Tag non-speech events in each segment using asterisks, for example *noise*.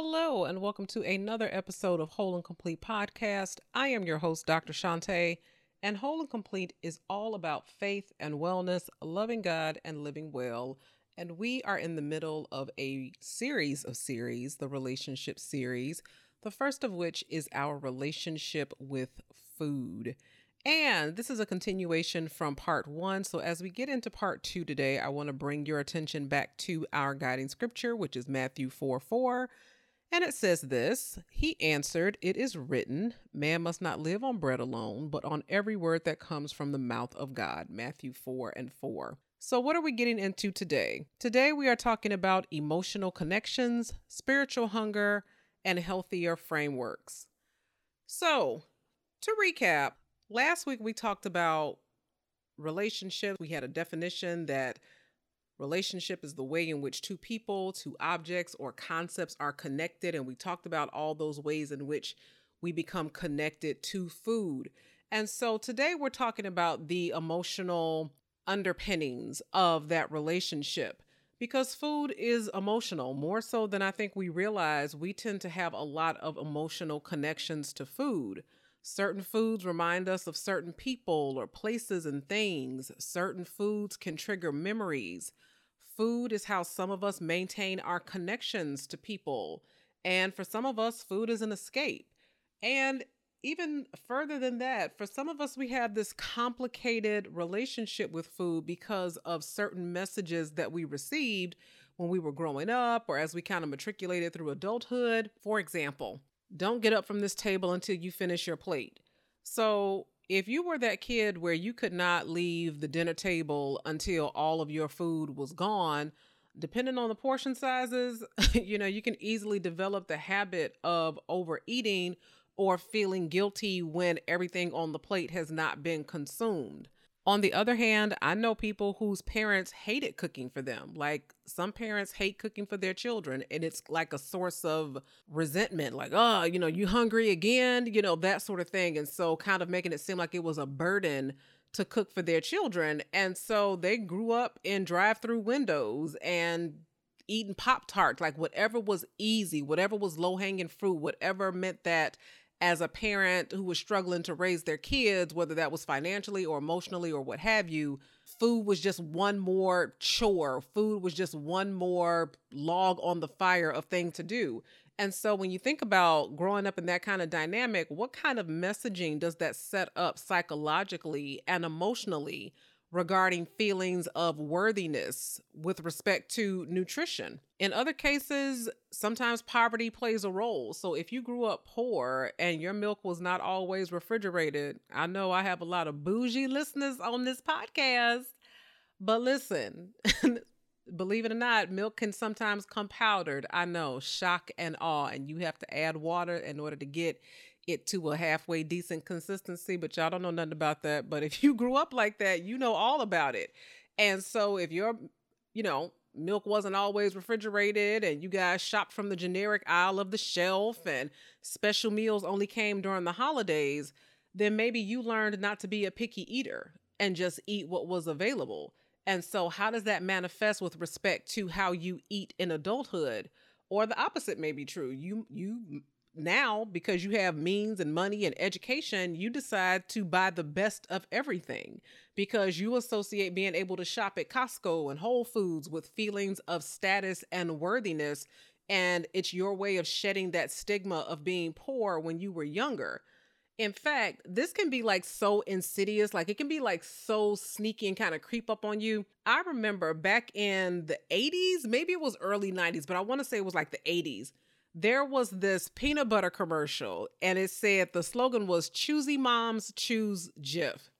Hello, and welcome to another episode of Whole and Complete Podcast. I am your host, Dr. Shantae, and Whole and Complete is all about faith and wellness, loving God, and living well. And we are in the middle of a series of series, the relationship series, the first of which is our relationship with food. And this is a continuation from part one. So, as we get into part two today, I want to bring your attention back to our guiding scripture, which is Matthew 4 4. And it says this He answered, It is written, man must not live on bread alone, but on every word that comes from the mouth of God. Matthew 4 and 4. So, what are we getting into today? Today, we are talking about emotional connections, spiritual hunger, and healthier frameworks. So, to recap, last week we talked about relationships. We had a definition that relationship is the way in which two people, two objects, or concepts are connected. And we talked about all those ways in which we become connected to food. And so today we're talking about the emotional underpinnings of that relationship because food is emotional more so than I think we realize. We tend to have a lot of emotional connections to food. Certain foods remind us of certain people or places and things. Certain foods can trigger memories. Food is how some of us maintain our connections to people. And for some of us, food is an escape. And even further than that, for some of us, we have this complicated relationship with food because of certain messages that we received when we were growing up or as we kind of matriculated through adulthood. For example, don't get up from this table until you finish your plate. So, if you were that kid where you could not leave the dinner table until all of your food was gone, depending on the portion sizes, *laughs* you know, you can easily develop the habit of overeating or feeling guilty when everything on the plate has not been consumed. On the other hand, I know people whose parents hated cooking for them. Like some parents hate cooking for their children, and it's like a source of resentment, like, oh, you know, you hungry again, you know, that sort of thing. And so, kind of making it seem like it was a burden to cook for their children. And so, they grew up in drive through windows and eating Pop Tarts, like whatever was easy, whatever was low hanging fruit, whatever meant that as a parent who was struggling to raise their kids, whether that was financially or emotionally or what have you, food was just one more chore. Food was just one more log on the fire of thing to do. And so when you think about growing up in that kind of dynamic, what kind of messaging does that set up psychologically and emotionally regarding feelings of worthiness with respect to nutrition. In other cases, sometimes poverty plays a role. So if you grew up poor and your milk was not always refrigerated, I know I have a lot of bougie listeners on this podcast, but listen. *laughs* believe it or not, milk can sometimes come powdered. I know, shock and awe. And you have to add water in order to get it to a halfway decent consistency, but y'all don't know nothing about that. But if you grew up like that, you know all about it. And so if your, you know, milk wasn't always refrigerated and you guys shopped from the generic aisle of the shelf and special meals only came during the holidays, then maybe you learned not to be a picky eater and just eat what was available. And so how does that manifest with respect to how you eat in adulthood? Or the opposite may be true. You you now because you have means and money and education you decide to buy the best of everything because you associate being able to shop at Costco and Whole Foods with feelings of status and worthiness and it's your way of shedding that stigma of being poor when you were younger in fact, this can be like so insidious, like it can be like so sneaky and kind of creep up on you. I remember back in the 80s, maybe it was early 90s, but I want to say it was like the 80s there was this peanut butter commercial and it said the slogan was choosy moms choose Jif.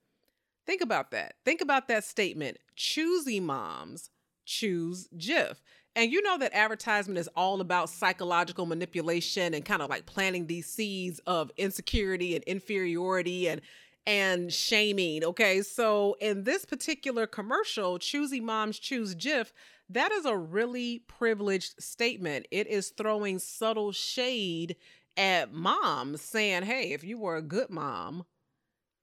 Think about that. Think about that statement. Choosy moms choose Jif. And you know that advertisement is all about psychological manipulation and kind of like planting these seeds of insecurity and inferiority and and shaming. Okay. So in this particular commercial, Choosy Moms Choose Jif, that is a really privileged statement. It is throwing subtle shade at moms saying, hey, if you were a good mom,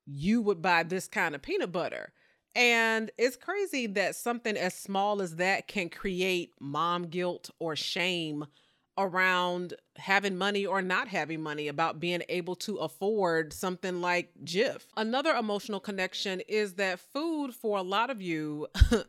you would buy this kind of peanut butter. And it's crazy that something as small as that can create mom guilt or shame around having money or not having money, about being able to afford something like Jif. Another emotional connection is that food for a lot of you *laughs*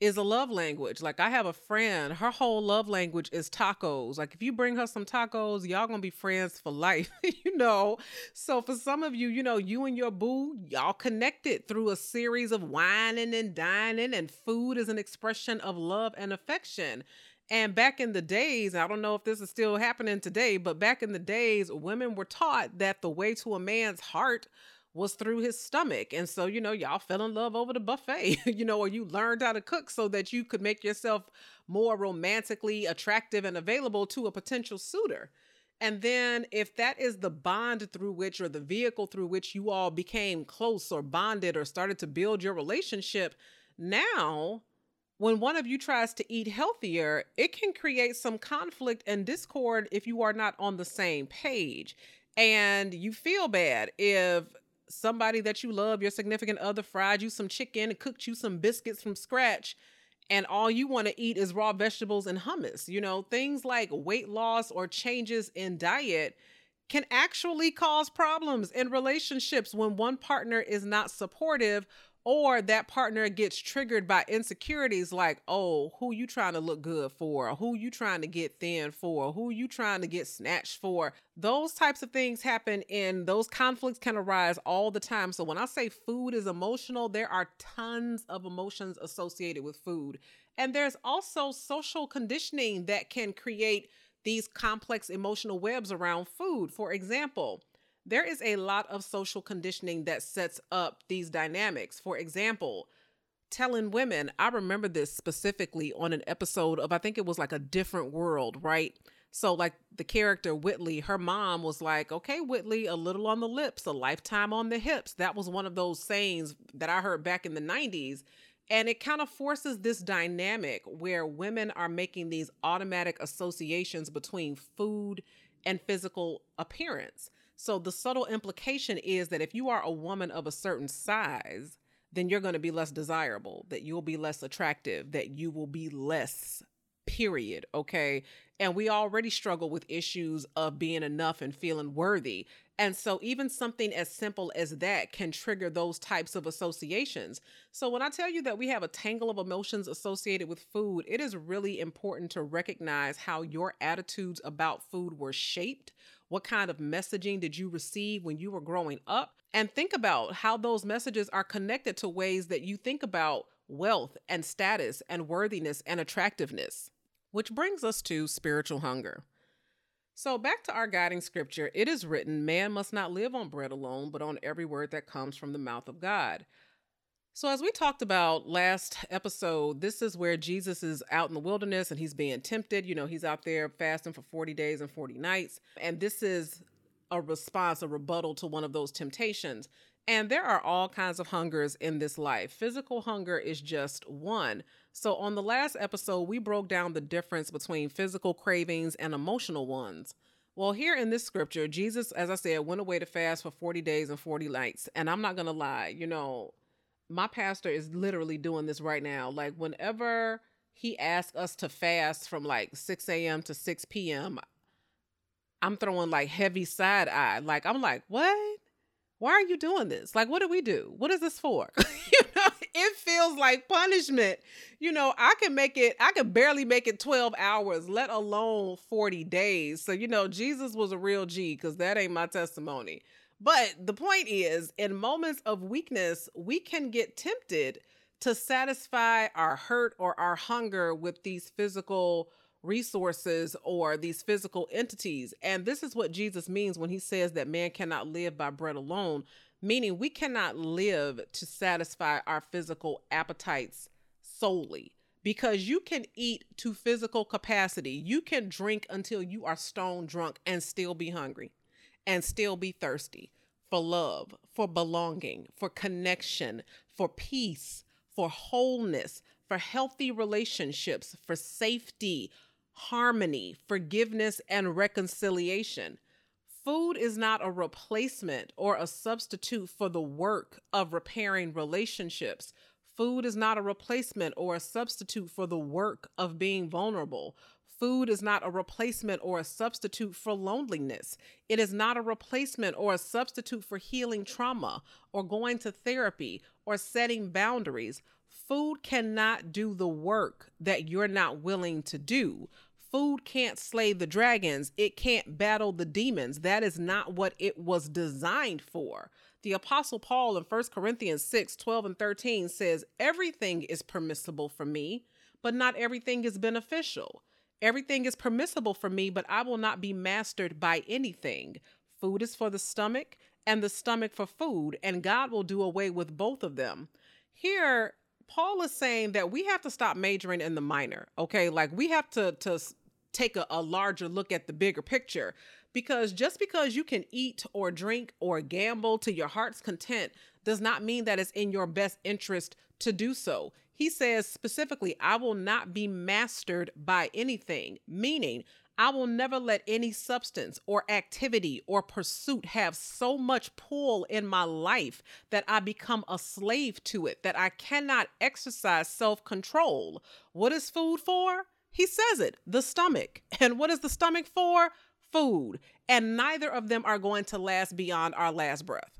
is a love language. Like I have a friend, her whole love language is tacos. Like if you bring her some tacos, y'all gonna be friends for life, *laughs* you know. So for some of you, you know, you and your boo, y'all connected through a series of wining and dining, and food is an expression of love and affection. And back in the days, I don't know if this is still happening today, but back in the days, women were taught that the way to a man's heart was through his stomach. And so, you know, y'all fell in love over the buffet, *laughs* you know, or you learned how to cook so that you could make yourself more romantically attractive and available to a potential suitor. And then, if that is the bond through which, or the vehicle through which you all became close or bonded or started to build your relationship, now when one of you tries to eat healthier, it can create some conflict and discord if you are not on the same page. And you feel bad if somebody that you love, your significant other, fried you some chicken cooked you some biscuits from scratch, and all you want to eat is raw vegetables and hummus. You know, things like weight loss or changes in diet can actually cause problems in relationships when one partner is not supportive or that partner gets triggered by insecurities like oh who you trying to look good for? Who you trying to get thin for? Who you trying to get snatched for? Those types of things happen and those conflicts can arise all the time. So when i say food is emotional there are tons of emotions associated with food. And there's also social conditioning that can create these complex emotional webs around food. For example there is a lot of social conditioning that sets up these dynamics. For example, telling women, I remember this specifically on an episode of, I think it was like a different world, right? So, like the character Whitley, her mom was like, okay, Whitley, a little on the lips, a lifetime on the hips. That was one of those sayings that I heard back in the 90s. And it kind of forces this dynamic where women are making these automatic associations between food and physical appearance. So the subtle implication is that if you are a woman of a certain size, then you're going to be less desirable, that you'll be less attractive, that you will be less, period. Okay. And we already struggle with issues of being enough and feeling worthy. And so, even something as simple as that can trigger those types of associations. So, when I tell you that we have a tangle of emotions associated with food, it is really important to recognize how your attitudes about food were shaped what kind of messaging did you receive when you were growing up? And think about how those messages are connected to ways that you think about wealth and status and worthiness and attractiveness. Which brings us to spiritual hunger. So, back to our guiding scripture, it is written, Man must not live on bread alone, but on every word that comes from the mouth of God. So, as we talked about last episode, this is where Jesus is out in the wilderness and he's being tempted. You know, he's out there fasting for 40 days and 40 nights. And this is a response, a rebuttal to one of those temptations. And there are all kinds of hungers in this life. Physical hunger is just one. So, on the last episode, we broke down the difference between physical cravings and emotional ones. Well, here in this scripture, Jesus, as I said, went away to fast for 40 days and 40 nights. And I'm not going to lie, you know, my pastor is literally doing this right now. Like whenever he asks us to fast from like 6 a.m. to 6 p.m., I'm throwing like heavy side eye. Like I'm like, what? Why are you doing this? Like, what do we do? What is this for? *laughs* you know, it feels like punishment. You know, I can make it, I can barely make it 12 hours, let alone 40 days. So, you know, Jesus was a real G because that ain't my testimony. But the point is, in moments of weakness, we can get tempted to satisfy our hurt or our hunger with these physical resources or these physical entities. And this is what Jesus means when he says that man cannot live by bread alone, meaning we cannot live to satisfy our physical appetites solely. Because you can eat to physical capacity. You can drink until you are stone drunk and still be hungry and still be thirsty for love, for belonging, for connection, for peace, for wholeness, for healthy relationships, for safety, harmony, forgiveness, and reconciliation. Food is not a replacement or a substitute for the work of repairing relationships. Food is not a replacement or a substitute for the work of being vulnerable. Food is not a replacement or a substitute for loneliness. It is not a replacement or a substitute for healing trauma or going to therapy or setting boundaries. Food cannot do the work that you're not willing to do. Food can't slay the dragons. It can't battle the demons. That is not what it was designed for. The Apostle Paul in 1 Corinthians 6 12 and 13 says, Everything is permissible for me, but not everything is beneficial. Everything is permissible for me, but I will not be mastered by anything. Food is for the stomach, and the stomach for food, and God will do away with both of them. Here, Paul is saying that we have to stop majoring in the minor, okay? Like we have to to take a, a larger look at the bigger picture because just because you can eat or drink or gamble to your heart's content does not mean that it's in your best interest to do so. He says specifically, I will not be mastered by anything, meaning I will never let any substance or activity or pursuit have so much pull in my life that I become a slave to it, that I cannot exercise self control. What is food for? He says it the stomach. *laughs* And what is the stomach for? Food. And neither of them are going to last beyond our last breath.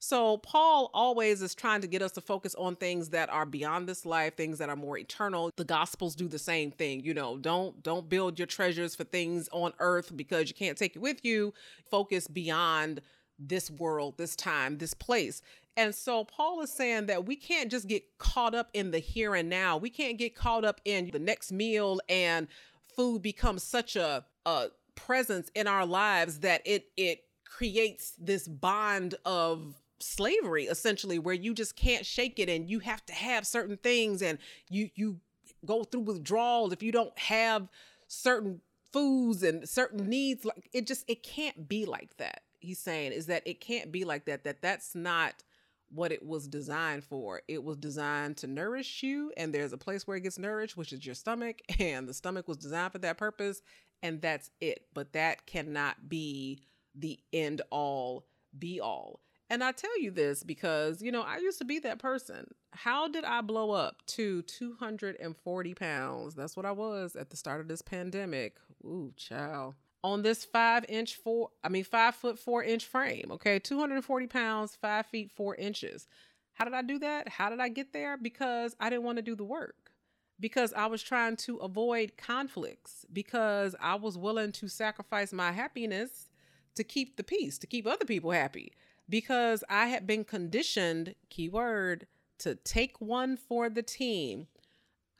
So Paul always is trying to get us to focus on things that are beyond this life, things that are more eternal. The gospels do the same thing, you know, don't don't build your treasures for things on earth because you can't take it with you. Focus beyond this world, this time, this place. And so Paul is saying that we can't just get caught up in the here and now. We can't get caught up in the next meal and food becomes such a, a presence in our lives that it it creates this bond of slavery essentially where you just can't shake it and you have to have certain things and you you go through withdrawals if you don't have certain foods and certain needs like it just it can't be like that he's saying is that it can't be like that that that's not what it was designed for. It was designed to nourish you and there's a place where it gets nourished which is your stomach *laughs* and the stomach was designed for that purpose and that's it. But that cannot be the end all be all and I tell you this because, you know, I used to be that person. How did I blow up to 240 pounds? That's what I was at the start of this pandemic. Ooh, child. On this five inch four, I mean, five foot four inch frame. Okay. 240 pounds, five feet four inches. How did I do that? How did I get there? Because I didn't want to do the work. Because I was trying to avoid conflicts. Because I was willing to sacrifice my happiness to keep the peace, to keep other people happy because I had been conditioned, keyword, to take one for the team.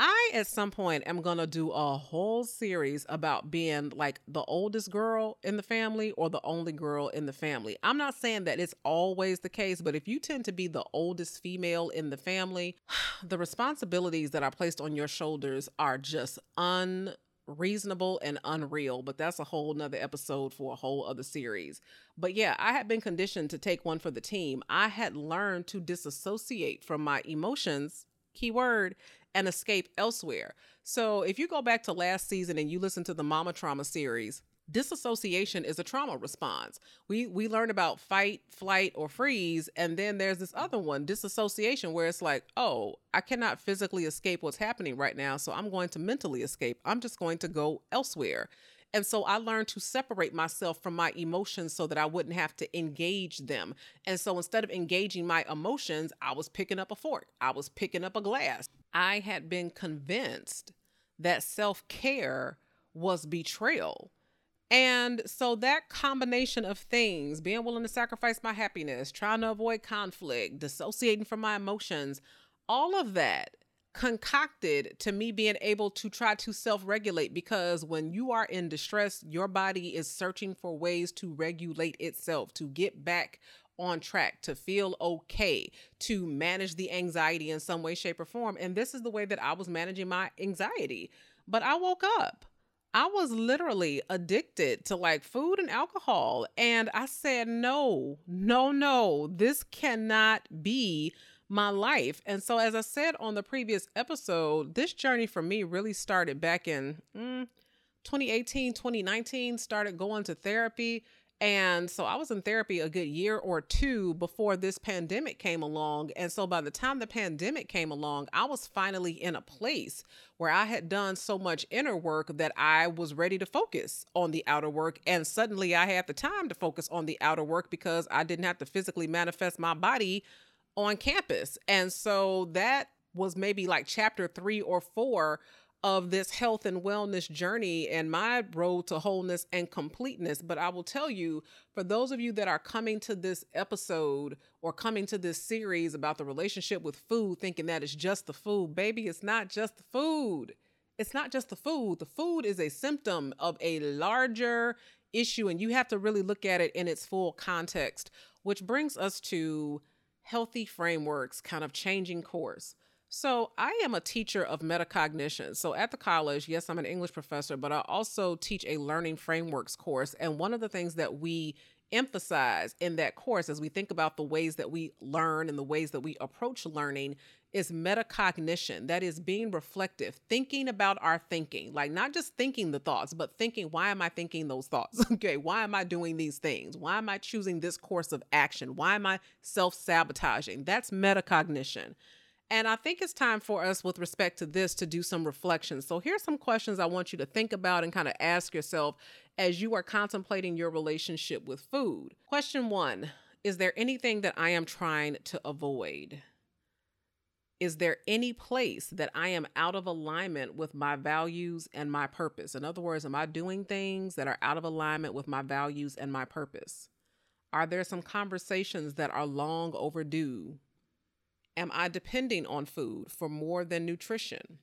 I, at some point, am going to do a whole series about being like the oldest girl in the family or the only girl in the family. I'm not saying that it's always the case, but if you tend to be the oldest female in the family, *sighs* the responsibilities that are placed on your shoulders are just un reasonable and unreal, but that's a whole nother episode for a whole other series. But yeah, I had been conditioned to take one for the team. I had learned to disassociate from my emotions, keyword, and escape elsewhere. So if you go back to last season and you listen to the Mama Trauma series, disassociation is a trauma response. We we learn about fight, flight, or freeze, and then there's this other one, disassociation, where it's like, oh, I cannot physically escape what's happening right now, so I'm going to mentally escape. I'm just going to go elsewhere. And so I learned to separate myself from my emotions so that I wouldn't have to engage them. And so instead of engaging my emotions, I was picking up a fork, I was picking up a glass. I had been convinced that self care was betrayal and so that combination of things, being willing to sacrifice my happiness, trying to avoid conflict, dissociating from my emotions, all of that concocted to me being able to try to self regulate because when you are in distress, your body is searching for ways to regulate itself, to get back on track, to feel okay, to manage the anxiety in some way, shape, or form. And this is the way that I was managing my anxiety. But I woke up I was literally addicted to like food and alcohol. And I said, no, no, no, this cannot be my life. And so, as I said on the previous episode, this journey for me really started back in mm, 2018, 2019, started going to therapy. And so I was in therapy a good year or two before this pandemic came along. And so by the time the pandemic came along, I was finally in a place where I had done so much inner work that I was ready to focus on the outer work. And suddenly I had the time to focus on the outer work because I didn't have to physically manifest my body on campus. And so that was maybe like chapter three or four of this health and wellness journey and my road to wholeness and completeness. But I will tell you, for those of you that are coming to this episode or coming to this series about the relationship with food, thinking that it's just the food, baby, it's not just the food. It's not just the food. The food is a symptom of a larger issue, and you have to really look at it in its full context, which brings us to healthy frameworks kind of changing course. So, I am a teacher of metacognition. So, at the college, yes, I'm an English professor, but I also teach a learning frameworks course. And one of the things that we emphasize in that course as we think about the ways that we learn and the ways that we approach learning is metacognition. That is being reflective, thinking about our thinking, like not just thinking the thoughts, but thinking, why am I thinking those thoughts? *laughs* okay, why am I doing these things? Why am I choosing this course of action? Why am I self sabotaging? That's metacognition. And I think it's time for us, with respect to this, to do some reflection. So, here's some questions I want you to think about and kind of ask yourself as you are contemplating your relationship with food. Question one Is there anything that I am trying to avoid? Is there any place that I am out of alignment with my values and my purpose? In other words, am I doing things that are out of alignment with my values and my purpose? Are there some conversations that are long overdue Am I depending on food for more than nutrition?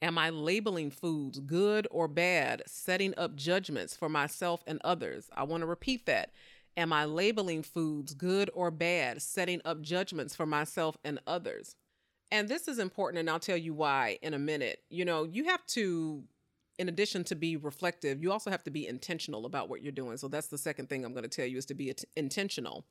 Am I labeling foods good or bad, setting up judgments for myself and others? I want to repeat that. Am I labeling foods good or bad, setting up judgments for myself and others? And this is important, and I'll tell you why in a minute. You know, you have to, in addition to be reflective, you also have to be intentional about what you're doing. So that's the second thing I'm going to tell you is to be intentional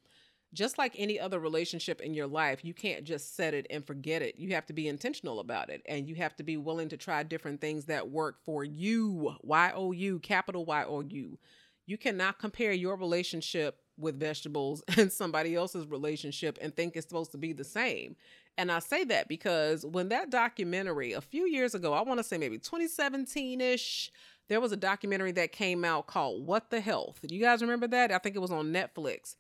just like any other relationship in your life, you can't just set it and forget it. You have to be intentional about it and you have to be willing to try different things that work for you. Y O U, capital Y O U. You cannot compare your relationship with vegetables *laughs* and somebody else's relationship and think it's supposed to be the same. And I say that because when that documentary a few years ago, I want to say maybe 2017 ish, there was a documentary that came out called What the Health. Do you guys remember that? I think it was on Netflix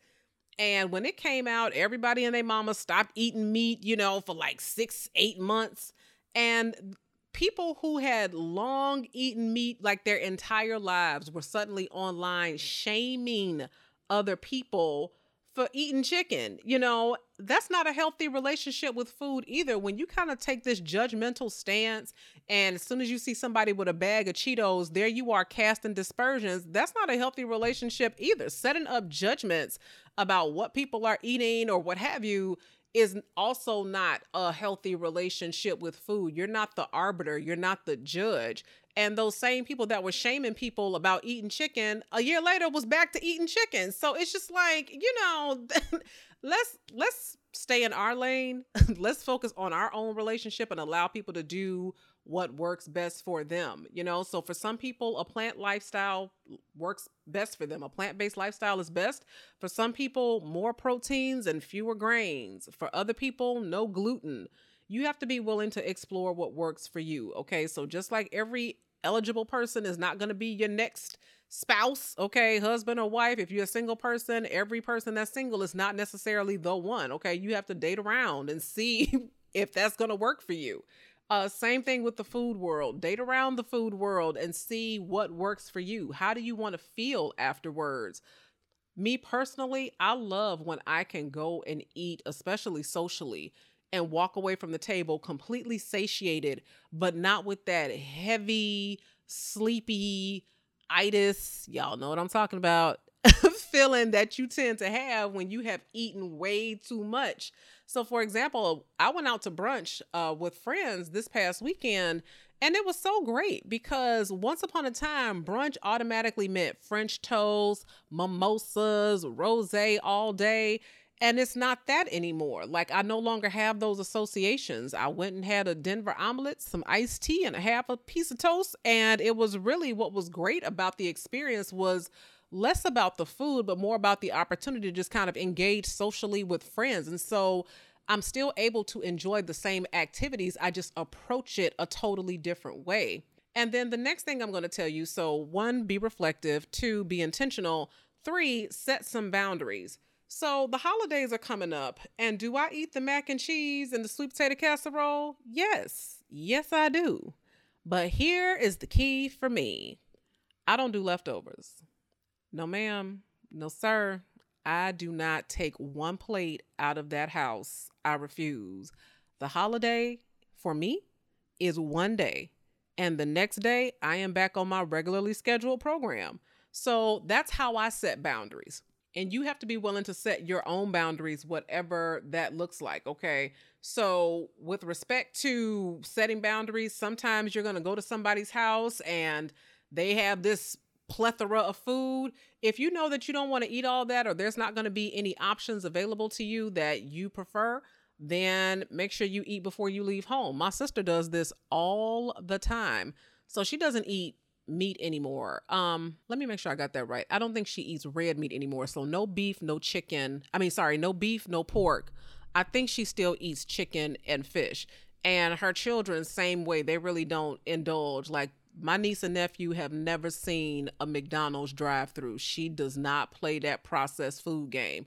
and when it came out, everybody and their mama stopped eating meat, you know, for like six, eight months. And people who had long eaten meat like their entire lives were suddenly online shaming other people for eating chicken. You know, that's not a healthy relationship with food either. When you kind of take this judgmental stance, and as soon as you see somebody with a bag of Cheetos, there you are casting dispersions, that's not a healthy relationship either. Setting up judgments about what people are eating or what have you is also not a healthy relationship with food. You're not the arbiter, you're not the judge. And those same people that were shaming people about eating chicken a year later was back to eating chicken. So it's just like, you know, *laughs* let's let's stay in our lane. *laughs* let's focus on our own relationship and allow people to do what works best for them. You know, so for some people, a plant lifestyle works best for them. A plant based lifestyle is best. For some people, more proteins and fewer grains. For other people, no gluten. You have to be willing to explore what works for you. Okay, so just like every eligible person is not going to be your next spouse, okay, husband or wife. If you're a single person, every person that's single is not necessarily the one, okay? You have to date around and see *laughs* if that's going to work for you. Uh, same thing with the food world. Date around the food world and see what works for you. How do you want to feel afterwards? Me personally, I love when I can go and eat, especially socially, and walk away from the table completely satiated, but not with that heavy, sleepy itis. Y'all know what I'm talking about. *laughs* feeling that you tend to have when you have eaten way too much. So, for example, I went out to brunch uh, with friends this past weekend, and it was so great because once upon a time, brunch automatically meant French toast, mimosas, rose all day. And it's not that anymore. Like, I no longer have those associations. I went and had a Denver omelet, some iced tea, and a half a piece of toast. And it was really what was great about the experience was less about the food, but more about the opportunity to just kind of engage socially with friends. And so I'm still able to enjoy the same activities. I just approach it a totally different way. And then the next thing I'm going to tell you so, one, be reflective, two, be intentional, three, set some boundaries. So the holidays are coming up, and do I eat the mac and cheese and the sweet potato casserole? Yes, yes, I do. But here is the key for me I don't do leftovers. No, ma'am. No, sir. I do not take one plate out of that house. I refuse. The holiday for me is one day, and the next day I am back on my regularly scheduled program. So that's how I set boundaries. And you have to be willing to set your own boundaries, whatever that looks like. Okay. So, with respect to setting boundaries, sometimes you're going to go to somebody's house and they have this plethora of food. If you know that you don't want to eat all that or there's not going to be any options available to you that you prefer, then make sure you eat before you leave home. My sister does this all the time. So she doesn't eat meat anymore. Um, let me make sure I got that right. I don't think she eats red meat anymore. So no beef, no chicken. I mean, sorry, no beef, no pork. I think she still eats chicken and fish. And her children, same way, they really don't indulge. Like my niece and nephew have never seen a McDonald's drive through. She does not play that processed food game.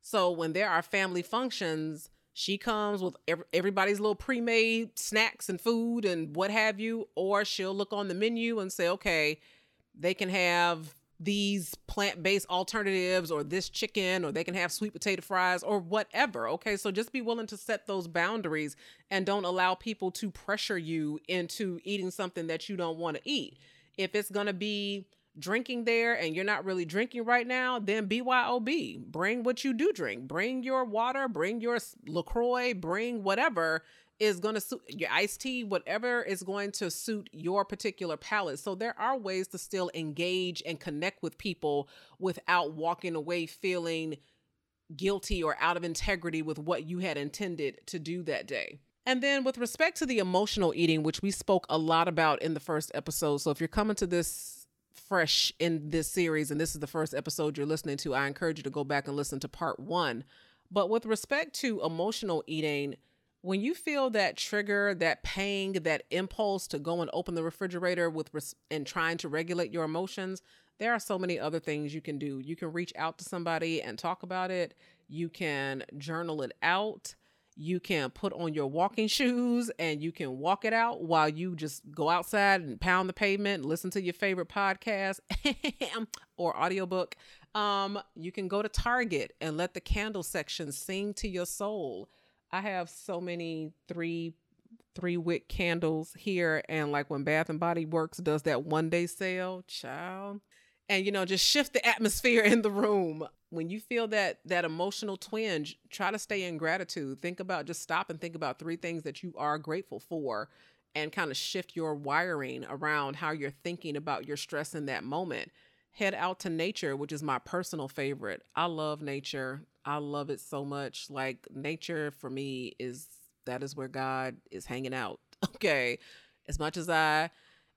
So when there are family functions, she comes with everybody's little pre-made snacks and food and what have you or she'll look on the menu and say okay they can have these plant-based alternatives or this chicken or they can have sweet potato fries or whatever okay? So just be willing to set those boundaries and don't allow people to pressure you into eating something that you don't want to eat. If it's going to be drinking there and you're not really drinking right now, then BYOB. Bring what you do drink. Bring your water, bring your LaCroix, bring whatever is going to suit your iced tea, whatever is going to suit your particular palate. So there are ways to still engage and connect with people without walking away feeling guilty or out of integrity with what you had intended to do that day. And then, with respect to the emotional eating, which we spoke a lot about in the first episode. So, if you're coming to this fresh in this series and this is the first episode you're listening to, I encourage you to go back and listen to part one. But with respect to emotional eating, when you feel that trigger, that pang, that impulse to go and open the refrigerator with res- and trying to regulate your emotions, there are so many other things you can do. You can reach out to somebody and talk about it. You can journal it out you can put on your walking shoes and you can walk it out while you just go outside and pound the pavement listen to your favorite podcast *laughs* or audiobook. Um you can go to target and let the candle section sing to your soul. I have so many three three wick candles here and like when bath and body works does that one day sale child and you know just shift the atmosphere in the room. When you feel that that emotional twinge try to stay in gratitude. Think about just stop and think about three things that you are grateful for and kind of shift your wiring around how you're thinking about your stress in that moment. Head out to nature which is my personal favorite. I love nature. I love it so much. Like nature for me is that is where god is hanging out *laughs* okay? As much as i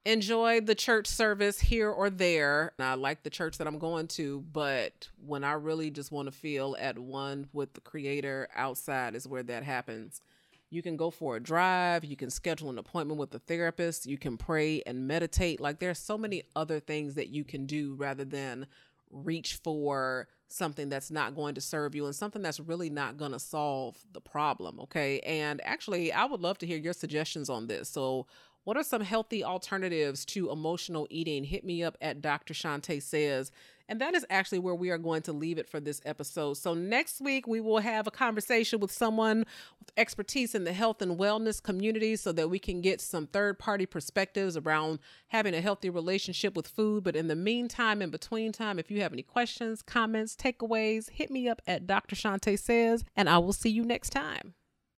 enjoy the church service here or there. I like the church that I'm going to, but when I really just want to feel at one with the creator outside is where that happens. You can go for a drive, you can schedule an appointment with a therapist, you can pray and meditate. Like there's so many other things that you can do rather than reach for something that's not going to serve you and something that's really not going to solve the problem, okay? And actually, I would love to hear your suggestions on this. So what are some healthy alternatives to emotional eating? Hit me up at Dr. Shante Says. And that is actually where we are going to leave it for this episode. So, next week, we will have a conversation with someone with expertise in the health and wellness community so that we can get some third party perspectives around having a healthy relationship with food. But in the meantime, in between time, if you have any questions, comments, takeaways, hit me up at Dr. Shante Says, and I will see you next time.